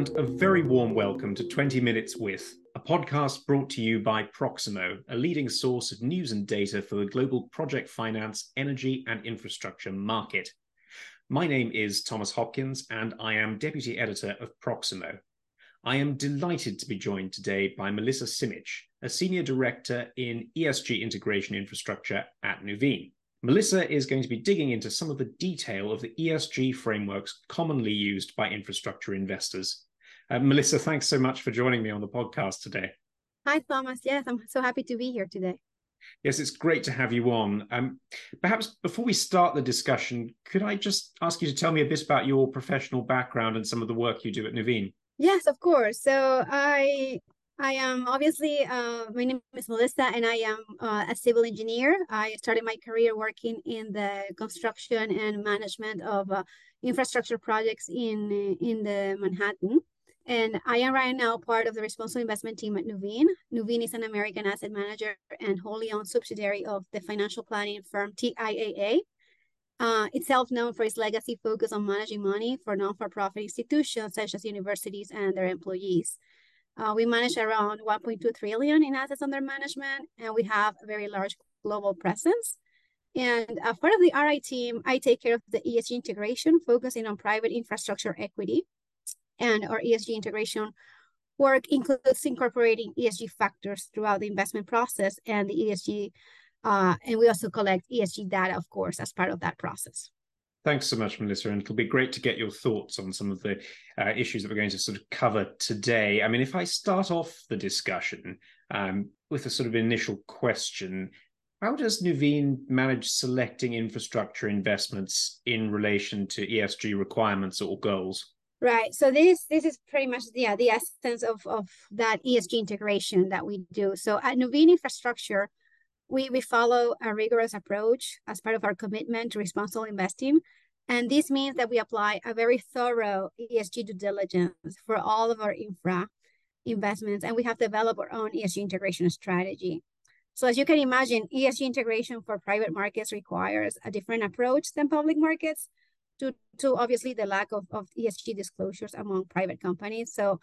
and a very warm welcome to 20 Minutes With, a podcast brought to you by Proximo, a leading source of news and data for the global project finance, energy, and infrastructure market. My name is Thomas Hopkins, and I am Deputy Editor of Proximo. I am delighted to be joined today by Melisa Simic, a Senior Director in ESG Integration Infrastructure at Nuveen. Melisa is going to be digging into some of the detail of the ESG frameworks commonly used by infrastructure investors. Uh, Melisa, thanks so much for joining me on the podcast today. Hi, Thomas. Yes, I'm so happy to be here today. Yes, it's great to have you on. Um, perhaps before we start the discussion, could I just ask you to tell me a bit about your professional background and some of the work you do at Nuveen? Yes, of course. So I I am obviously, uh, my name is Melisa and I am uh, a civil engineer. I started my career working in the construction and management of uh, infrastructure projects in, in the Manhattan. And I am right now part of the responsible investment team at Nuveen. Nuveen is an American asset manager and wholly owned subsidiary of the financial planning firm TIAA. Uh, itself known for its legacy focus on managing money for non-for-profit institutions such as universities and their employees. Uh, we manage around 1.2 trillion in assets under management, and we have a very large global presence. And as part of the RI team, I take care of the ESG integration, focusing on private infrastructure equity. And our ESG integration work includes incorporating ESG factors throughout the investment process and the ESG, uh, and we also collect ESG data, of course, as part of that process. Thanks so much, Melisa. And it'll be great to get your thoughts on some of the uh, issues that we're going to sort of cover today. I mean, if I start off the discussion um, with a sort of initial question, how does Nuveen manage selecting infrastructure investments in relation to ESG requirements or goals? Right. So this this is pretty much yeah the essence of of that ESG integration that we do. So at Nuveen Infrastructure, we, we follow a rigorous approach as part of our commitment to responsible investing. And this means that we apply a very thorough ESG due diligence for all of our infra investments, and we have developed our own ESG integration strategy. So as you can imagine, ESG integration for private markets requires a different approach than public markets to, to obviously the lack of, of ESG disclosures among private companies. So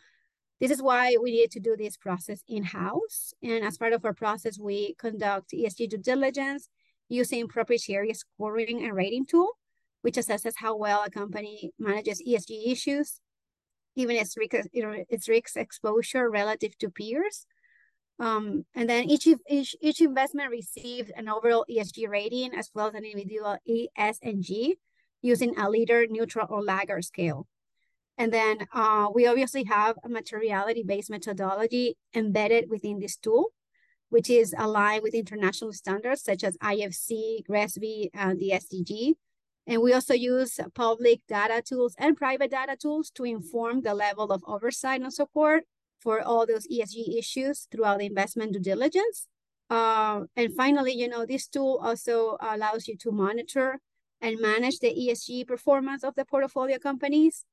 this is why we need to do this process in-house. And as part of our process, we conduct ESG due diligence using proprietary scoring and rating tool, which assesses how well a company manages ESG issues, even its risk, its risk exposure relative to peers. Um, and then each, each, each investment received an overall ESG rating as well as an individual E, S, and G using a leader, neutral, or laggard scale. And then uh, we obviously have a materiality-based methodology embedded within this tool, which is aligned with international standards such as IFC, GRESB, and the SDG. And we also use public data tools and private data tools to inform the level of oversight and support for all those ESG issues throughout the investment due diligence. Uh, and finally, you know, this tool also allows you to monitor and manage the ESG performance of the portfolio companies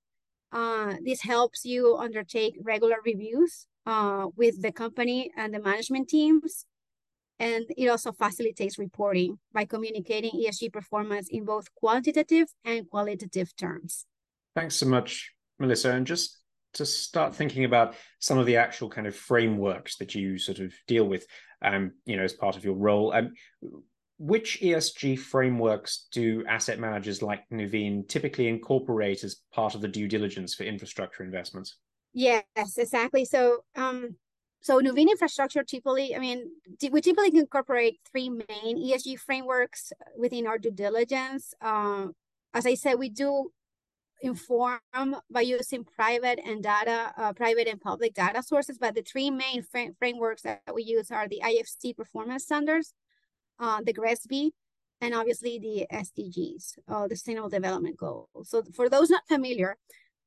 uh, this helps you undertake regular reviews uh, with the company and the management teams. And it also facilitates reporting by communicating ESG performance in both quantitative and qualitative terms. Thanks so much, Melisa. And just to start thinking about some of the actual kind of frameworks that you sort of deal with, um, you know, as part of your role. Um, which ESG frameworks do asset managers like Nuveen typically incorporate as part of the due diligence for infrastructure investments? Yes, exactly. So, um, so Nuveen Infrastructure typically, I mean, we typically incorporate three main ESG frameworks within our due diligence. Uh, as I said, we do inform by using private and data, uh, private and public data sources, but the three main fr frameworks that we use are the IFC performance standards, uh, the GRESB, and obviously the SDGs, uh, the Sustainable Development Goals. So for those not familiar,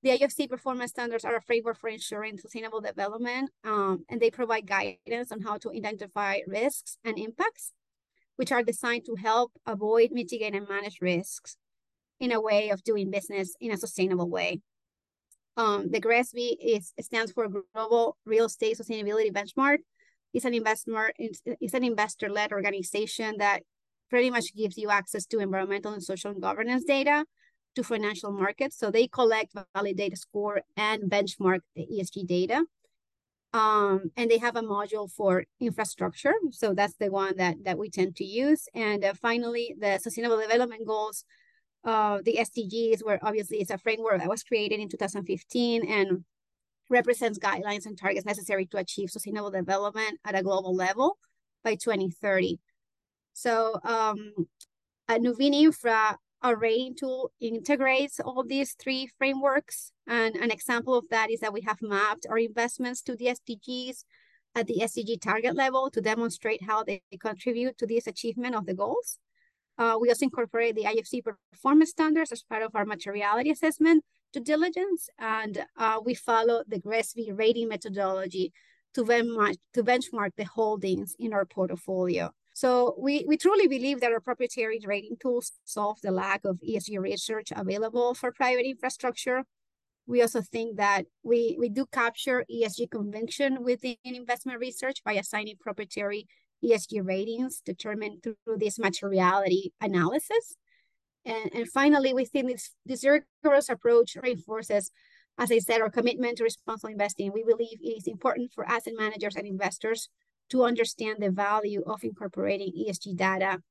the IFC performance standards are a framework for ensuring sustainable development, um, and they provide guidance on how to identify risks and impacts, which are designed to help avoid, mitigate, and manage risks in a way of doing business in a sustainable way. Um, the GRESB is stands for Global Real Estate Sustainability Benchmark, it's an investor it's an investor led organization that pretty much gives you access to environmental and social governance data to financial markets. So they collect, validate, score, and benchmark the ESG data. Um, and they have a module for infrastructure. So that's the one that, that we tend to use. And uh, finally, the Sustainable Development Goals, uh, the SDGs, where obviously it's a framework that was created in 2015 and represents guidelines and targets necessary to achieve sustainable development at a global level by 2030. So um, at Nuveen Infra, our rating tool integrates all these three frameworks. And an example of that is that we have mapped our investments to the SDGs at the SDG target level to demonstrate how they contribute to this achievement of the goals. Uh, we also incorporate the IFC performance standards as part of our materiality assessment due diligence, and uh, we follow the GRESB rating methodology to benchmark, to benchmark the holdings in our portfolio. So we, we truly believe that our proprietary rating tools solve the lack of ESG research available for private infrastructure. We also think that we, we do capture ESG conviction within investment research by assigning proprietary ESG ratings determined through this materiality analysis. And, and finally, we think this, this rigorous approach reinforces, as I said, our commitment to responsible investing. We believe it is important for asset managers and investors to understand the value of incorporating ESG data,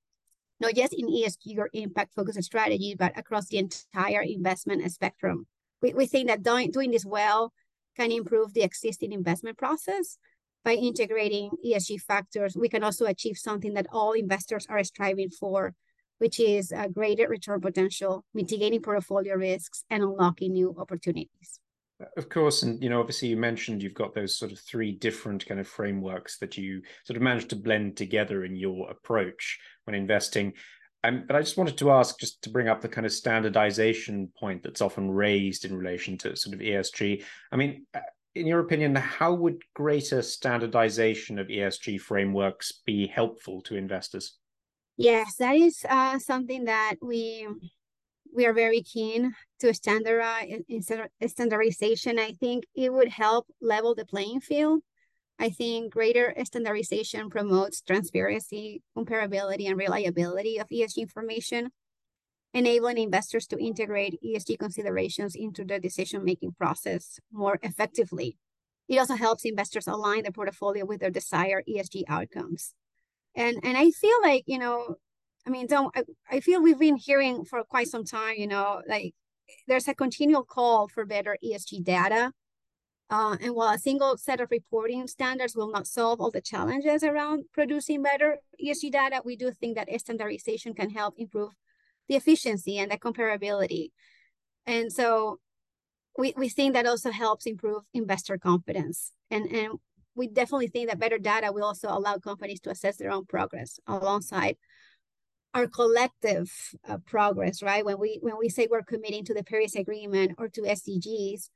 not just in ESG or impact focused strategy, but across the entire investment spectrum. We, we think that doing, doing this well can improve the existing investment process. By integrating ESG factors, we can also achieve something that all investors are striving for, which is a greater return potential, mitigating portfolio risks, and unlocking new opportunities. Of course, and you know, obviously, you mentioned you've got those sort of three different kind of frameworks that you sort of managed to blend together in your approach when investing. Um, but I just wanted to ask, just to bring up the kind of standardization point that's often raised in relation to sort of ESG. I mean, uh, in your opinion, how would greater standardization of ESG frameworks be helpful to investors? Yes, that is uh, something that we we are very keen to standardize standardization. I think it would help level the playing field. I think greater standardization promotes transparency, comparability, and reliability of ESG information, enabling investors to integrate ESG considerations into their decision-making process more effectively. It also helps investors align their portfolio with their desired ESG outcomes. And, and I feel like, you know, I mean, don't I, I feel we've been hearing for quite some time, you know, like there's a continual call for better ESG data. Uh, and while a single set of reporting standards will not solve all the challenges around producing better ESG data, we do think that standardization can help improve the efficiency and the comparability. And so we, we think that also helps improve investor confidence. And, and we definitely think that better data will also allow companies to assess their own progress alongside our collective uh, progress, right? When we when we say we're committing to the Paris Agreement or to SDGs,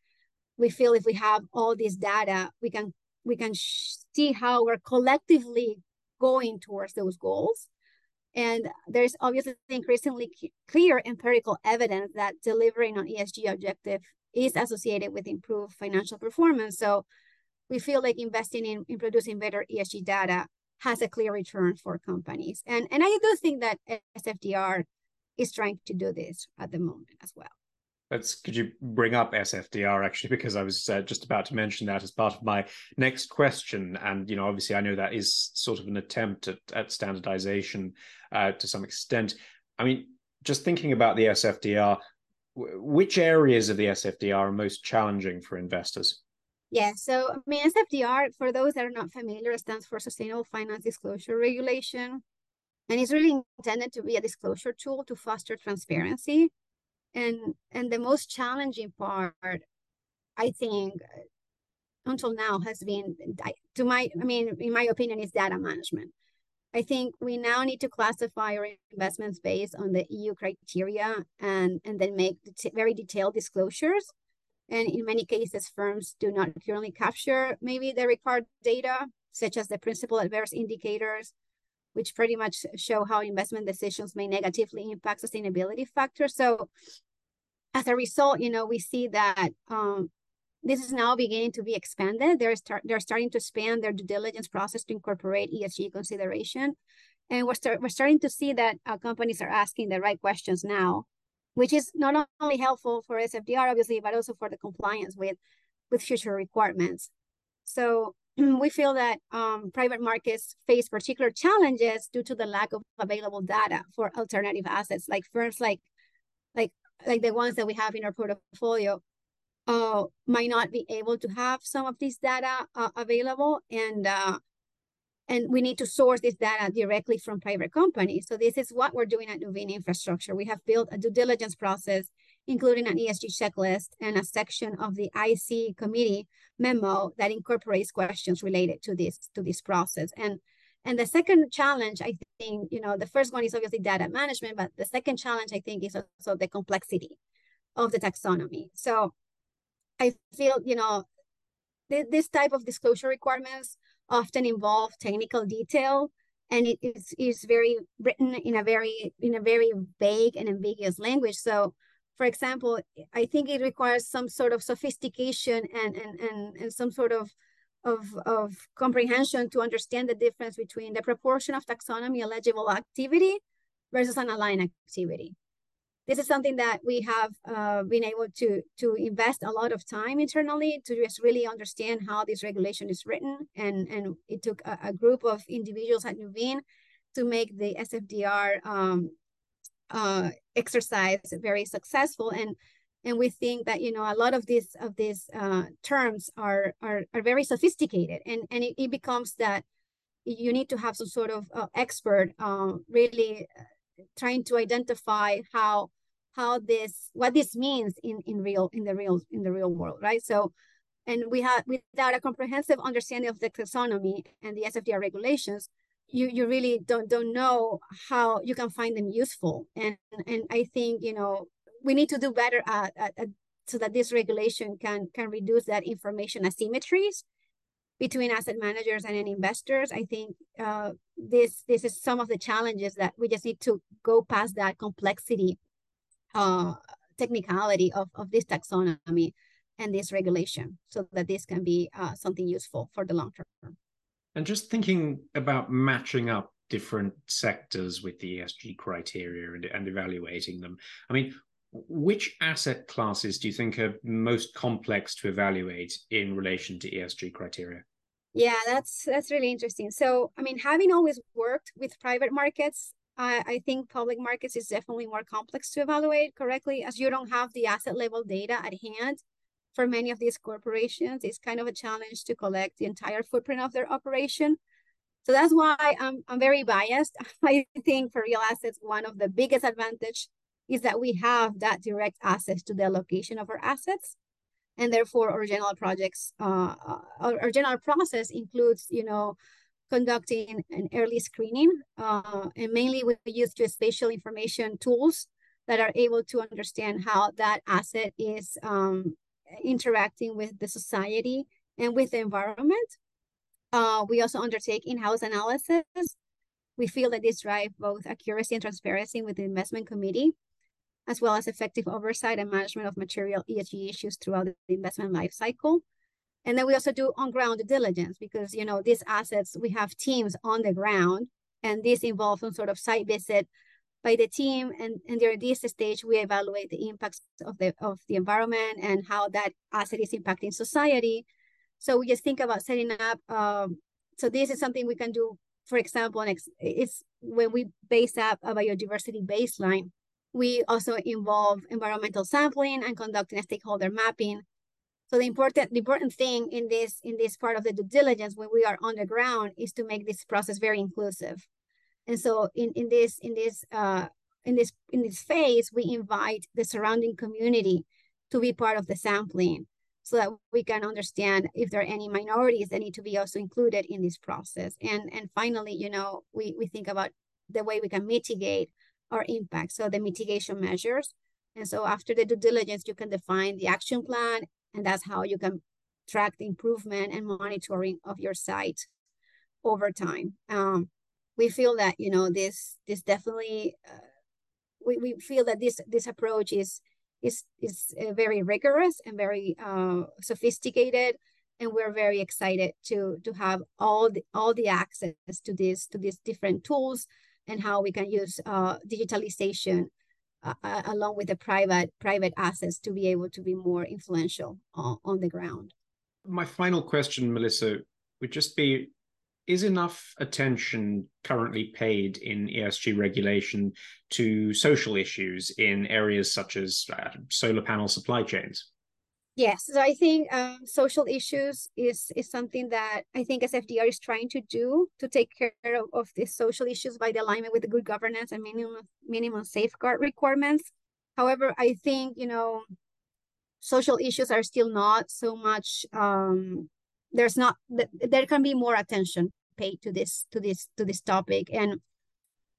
we feel if we have all this data, we can we can see how we're collectively going towards those goals. And there's obviously increasingly clear empirical evidence that delivering on ESG objective is associated with improved financial performance. So we feel like investing in, in producing better ESG data has a clear return for companies. And, and I do think that SFDR is trying to do this at the moment as well. That's could you bring up SFDR actually because I was uh, just about to mention that as part of my next question, and you know obviously I know that is sort of an attempt at, at standardization uh, to some extent. I mean, just thinking about the SFDR, which areas of the SFDR are most challenging for investors? Yeah, so I mean, SFDR, for those that are not familiar, stands for Sustainable Finance Disclosure Regulation. And it's really intended to be a disclosure tool to foster transparency. And, and the most challenging part, I think, until now has been, to my, I mean, in my opinion, is data management. I think we now need to classify our investments based on the EU criteria and, and then make very detailed disclosures and in many cases, firms do not currently capture maybe the required data, such as the principal adverse indicators, which pretty much show how investment decisions may negatively impact sustainability factors. So as a result, you know, we see that um, this is now beginning to be expanded. They're, start, they're starting to expand their due diligence process to incorporate ESG consideration. And we're, start, we're starting to see that uh, companies are asking the right questions now which is not only helpful for SFDR, obviously, but also for the compliance with, with future requirements. So we feel that um, private markets face particular challenges due to the lack of available data for alternative assets, like firms like like like the ones that we have in our portfolio uh, might not be able to have some of this data uh, available, and uh, and we need to source this data directly from private companies. So this is what we're doing at Nuveen Infrastructure. We have built a due diligence process, including an ESG checklist and a section of the IC committee memo that incorporates questions related to this to this process. And and the second challenge, I think, you know, the first one is obviously data management, but the second challenge, I think, is also the complexity of the taxonomy. So I feel, you know, th this type of disclosure requirements often involve technical detail and it is, is very written in a very in a very vague and ambiguous language. So for example, I think it requires some sort of sophistication and and and, and some sort of of, of comprehension to understand the difference between the proportion of taxonomy eligible activity versus an aligned activity this is something that we have uh, been able to to invest a lot of time internally to just really understand how this regulation is written. And and it took a, a group of individuals at Nuveen to make the SFDR um, uh, exercise very successful. And and we think that you know a lot of these of these uh, terms are, are are very sophisticated. And and it, it becomes that you need to have some sort of uh, expert uh, really trying to identify how how this what this means in in real in the real in the real world right so and we have without a comprehensive understanding of the taxonomy and the SFDR regulations you you really don't don't know how you can find them useful and and I think you know we need to do better at, at, at so that this regulation can can reduce that information asymmetries between asset managers and investors. I think uh, this this is some of the challenges that we just need to go past that complexity, uh, technicality of, of this taxonomy and this regulation so that this can be uh, something useful for the long term. And just thinking about matching up different sectors with the ESG criteria and, and evaluating them. I mean, which asset classes do you think are most complex to evaluate in relation to ESG criteria? Yeah, that's that's really interesting. So, I mean, having always worked with private markets, I, I think public markets is definitely more complex to evaluate correctly as you don't have the asset level data at hand. For many of these corporations, it's kind of a challenge to collect the entire footprint of their operation. So that's why I'm, I'm very biased. I think for real assets, one of the biggest advantage is that we have that direct access to the allocation of our assets. And therefore, our general projects, uh, uh, our general process includes, you know, conducting an early screening. Uh, and mainly we use geospatial information tools that are able to understand how that asset is um, interacting with the society and with the environment. Uh, we also undertake in-house analysis. We feel that this drive both accuracy and transparency with the investment committee as well as effective oversight and management of material ESG issues throughout the investment life cycle. And then we also do on-ground diligence because, you know, these assets, we have teams on the ground and this involves some sort of site visit by the team. And, and during this stage, we evaluate the impacts of the, of the environment and how that asset is impacting society. So we just think about setting up, um, so this is something we can do, for example, next it's when we base up a biodiversity baseline, we also involve environmental sampling and conducting a stakeholder mapping. So the important the important thing in this in this part of the due diligence when we are on the ground is to make this process very inclusive. And so in, in this in this uh, in this in this phase, we invite the surrounding community to be part of the sampling so that we can understand if there are any minorities that need to be also included in this process. And and finally, you know, we, we think about the way we can mitigate or impact. So the mitigation measures. And so after the due diligence, you can define the action plan, and that's how you can track the improvement and monitoring of your site over time. Um, we feel that you know this this definitely uh, we, we feel that this this approach is is is uh, very rigorous and very uh, sophisticated and we're very excited to to have all the all the access to this to these different tools and how we can use uh, digitalization uh, along with the private private assets to be able to be more influential on, on the ground. My final question, Melisa, would just be is enough attention currently paid in ESG regulation to social issues in areas such as uh, solar panel supply chains? Yes, so I think um, social issues is is something that I think SFDR is trying to do to take care of, of these social issues by the alignment with the good governance and minimum minimum safeguard requirements. However, I think you know social issues are still not so much. Um, there's not there can be more attention paid to this to this to this topic and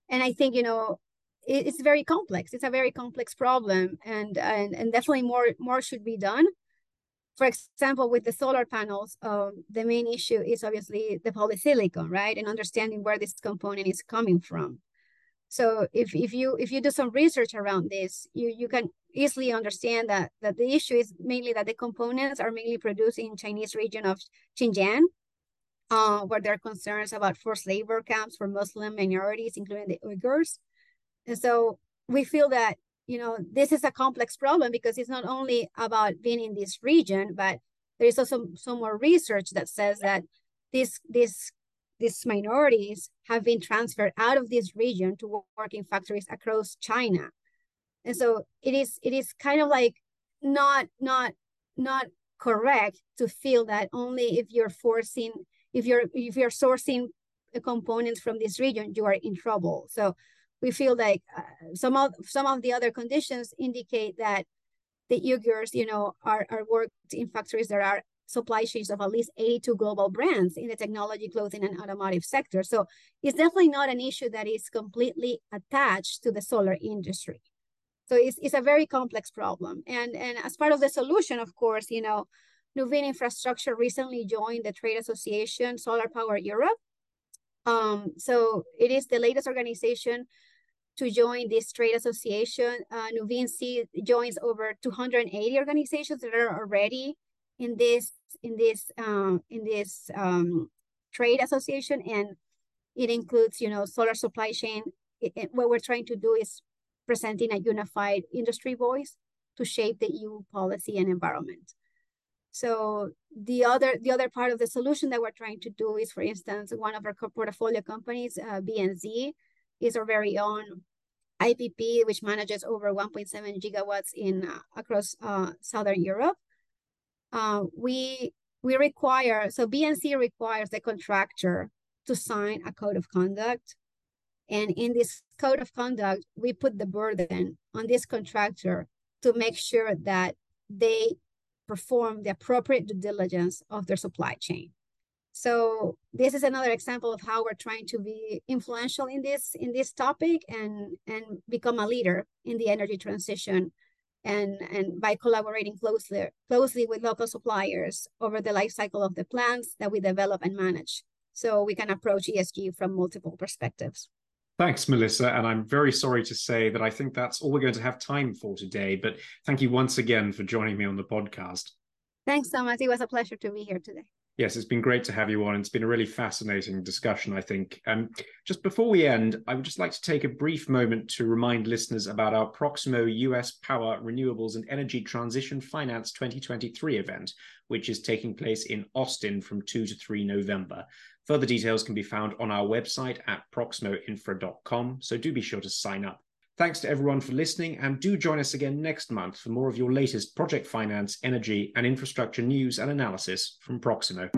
and I think you know it's very complex. It's a very complex problem, and and and definitely more more should be done for example, with the solar panels, um, the main issue is obviously the polysilicon, right? And understanding where this component is coming from. So if, if you if you do some research around this, you, you can easily understand that, that the issue is mainly that the components are mainly produced in Chinese region of Xinjiang, uh, where there are concerns about forced labor camps for Muslim minorities, including the Uyghurs. And so we feel that you know, this is a complex problem because it's not only about being in this region, but there is also some more research that says that these these these minorities have been transferred out of this region to work in factories across China. And so it is it is kind of like not not not correct to feel that only if you're forcing if you're if you're sourcing components from this region you are in trouble. So we feel like uh, some of some of the other conditions indicate that the Uyghurs, you know, are, are worked in factories that are supply chains of at least 82 global brands in the technology, clothing, and automotive sector. So it's definitely not an issue that is completely attached to the solar industry. So it's, it's a very complex problem. And, and as part of the solution, of course, you know, Nuveen Infrastructure recently joined the trade association Solar Power Europe. Um, so it is the latest organization to join this trade association. Uh, Nuveen joins over 280 organizations that are already in this in this um, in this um, trade association, and it includes you know solar supply chain. It, it, what we're trying to do is presenting a unified industry voice to shape the EU policy and environment. So the other the other part of the solution that we're trying to do is, for instance, one of our portfolio companies, uh, BNZ, is our very own IPP, which manages over 1.7 gigawatts in uh, across uh, Southern Europe. Uh, we we require so BNZ requires the contractor to sign a code of conduct, and in this code of conduct, we put the burden on this contractor to make sure that they perform the appropriate due diligence of their supply chain. So this is another example of how we're trying to be influential in this in this topic and and become a leader in the energy transition and and by collaborating closely closely with local suppliers over the life cycle of the plants that we develop and manage so we can approach ESG from multiple perspectives. Thanks, Melisa. And I'm very sorry to say that I think that's all we're going to have time for today. But thank you once again for joining me on the podcast. Thanks so much. It was a pleasure to be here today. Yes, it's been great to have you on. It's been a really fascinating discussion, I think. Um, just before we end, I would just like to take a brief moment to remind listeners about our Proximo US Power, Renewables and Energy Transition Finance 2023 event, which is taking place in Austin from 2 to 3 November. Further details can be found on our website at proximoinfra.com, so do be sure to sign up. Thanks to everyone for listening, and do join us again next month for more of your latest project finance, energy, and infrastructure news and analysis from Proximo.